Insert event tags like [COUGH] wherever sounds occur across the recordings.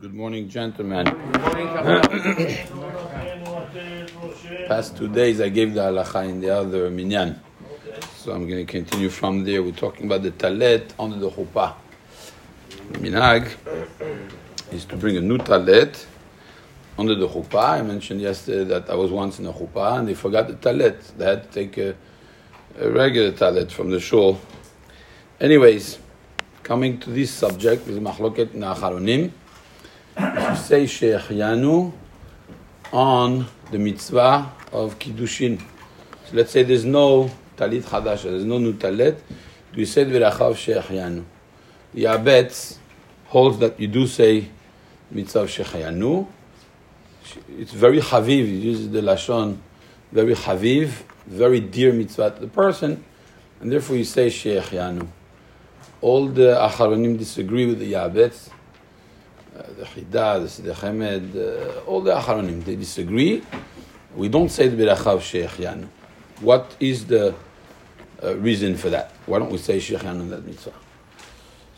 Good morning, gentlemen. Past two days I gave the halacha in the other minyan. So I'm going to continue from there. We're talking about the talet under the chuppah. The minhag is to bring a new talet under the chuppah. I mentioned yesterday that I was once in a chuppah and they forgot the talet. They had to take a, a regular talet from the shul. Anyways, coming to this subject is machloket nacharonim. Say Shehecheyanu on the mitzvah of Kiddushin. So let's say there's no Talit Chadash, there's no new Talit. Do you say the Beracha Shehecheyanu? The Yabetz holds that you do say mitzvah of Shehecheyanu. It's very Haviv, he uses the Lashon, very Haviv, very dear mitzvah to the person, and therefore you say Shehecheyanu. All the Acharonim disagree with the Yabetz. Uh, the Chida, the Sdei Chemed, uh, all the Acharonim, they disagree. We don't say the Beracha of Shehecheyanu. What is the uh, reason for that? Why don't we say Shehecheyanu in that mitzvah?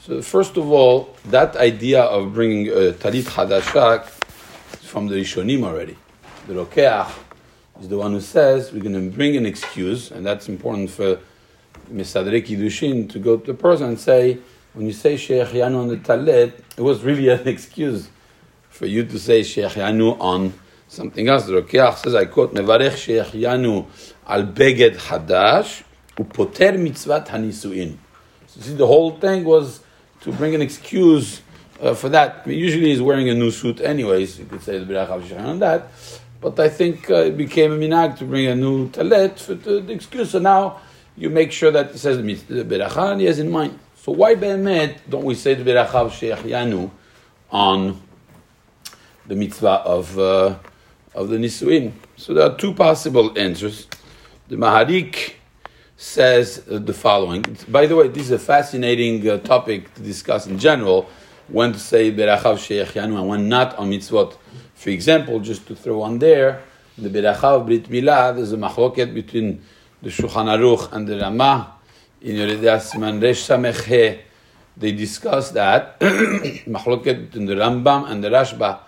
So first of all, that idea of bringing a Talit Hadashak from the Rishonim already. The Rokeach is the one who says we're going to bring an excuse, and that's important for Misadre Kiddushin to go to the person and say, when you say Shehecheyanu on the Talet, it was really an [LAUGHS] excuse for you to say Shehecheyanu on something else. The Rokeach says, I quote, Mevarech Shehecheyanu al Beged Hadash upoter mitzvat hanisuin. So see, the whole thing was to bring an excuse uh, for that. I mean, usually he's wearing a new suit anyways, you could say the of Sheikh on that. But I think uh, it became a minag to bring a new talet for the, the excuse. So now you make sure that it says the beracha and he has in mind. So why be'emet don't we say the beracha of on the mitzvah of uh, of the nisuin? So there are two possible answers. The Maharik says the following. By the way, this is a fascinating uh, topic to discuss in general. When to say beracha of and when not on mitzvot. For example, just to throw on there, the beracha of Brit Milah, there's a machloket between the Shulchan Aruch and the Ramah in Yoreh De'ah Siman Resh Samech they discuss that [COUGHS] machloket between the Rambam and the Rashba.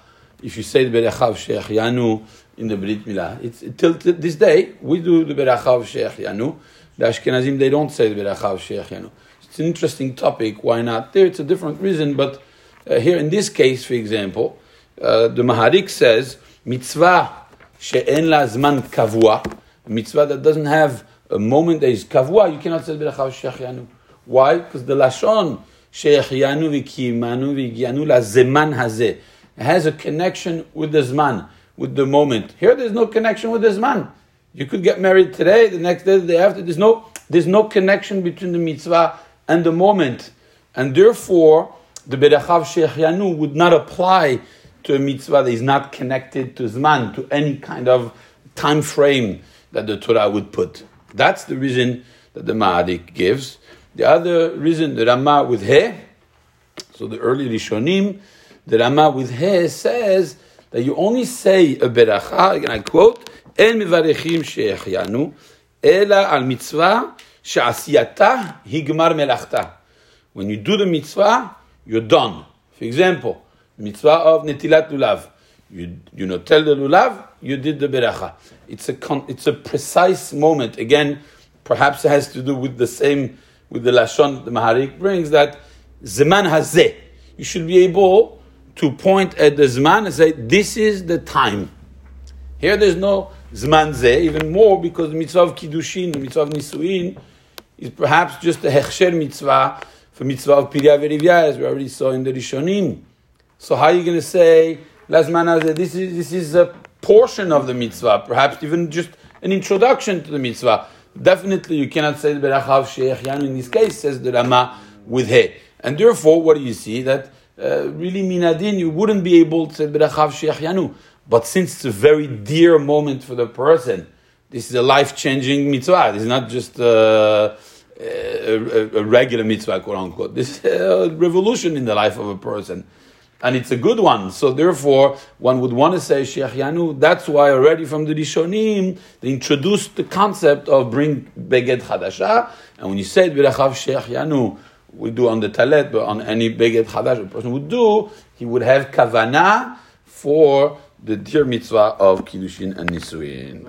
If you say the Beracha of Shehecheyanu in the Brit Milah, it's till this day we do the Beracha of Shehecheyanu. The Ashkenazim they don't say the Beracha of Shehecheyanu. It's an interesting topic. Why not? There it's a different reason, but uh, here in this case, for example, uh, the Maharik says mitzvah she'en la zman kavua mitzvah that doesn't have a moment that is kavua, you cannot say beracha shechianu. Why? Because the lashon shechianu v'kiyimanu la zeman hazeh has a connection with the zman, with the moment. Here, there's no connection with the zman. You could get married today, the next day, the day after. There's no, there's no connection between the mitzvah and the moment, and therefore the berachav shechianu would not apply to a mitzvah that is not connected to zman, to any kind of time frame that the Torah would put. That's the reason that the Maharik gives. The other reason, the Rama with He, so the early Rishonim, the Rama with He says that you only say a beracha, and I quote, En mivarechim she'echyanu, ela al mitzvah she'asiyata higmar melachta. When you do the mitzvah, you're done. For example, mitzvah of netilat lulav. You, you know, tell the lulav, you did the beracha. It's a con, it's a precise moment. Again, perhaps it has to do with the same with the lashon the Maharik brings that zeman hazeh. You should be able to point at the zman and say, "This is the time." Here, there's no zman zeh, even more because the mitzvah of kiddushin, the mitzvah of nisuin, is perhaps just a hechsher mitzvah for mitzvah of pirya as we already saw in the rishonim. So, how are you going to say? This is this is a portion of the mitzvah, perhaps even just an introduction to the mitzvah. Definitely, you cannot say berachav shehecheyanu in this case, says the Rama with he. And therefore, what do you see? That uh, really minadin, you wouldn't be able to say berachav shehecheyanu. But since it's a very dear moment for the person, this is a life changing mitzvah. This is not just uh, a, a, a, regular mitzvah, quote unquote. This is a revolution in the life of a person and it's a good one. So therefore, one would want to say Shehecheyanu. That's why already from the Rishonim they introduced the concept of bring beged chadasha, and when you say Birachav Shehecheyanu we do on the talet, but on any beged chadash a person would do, he would have kavana for the dear mitzvah of kiddushin and nisuin.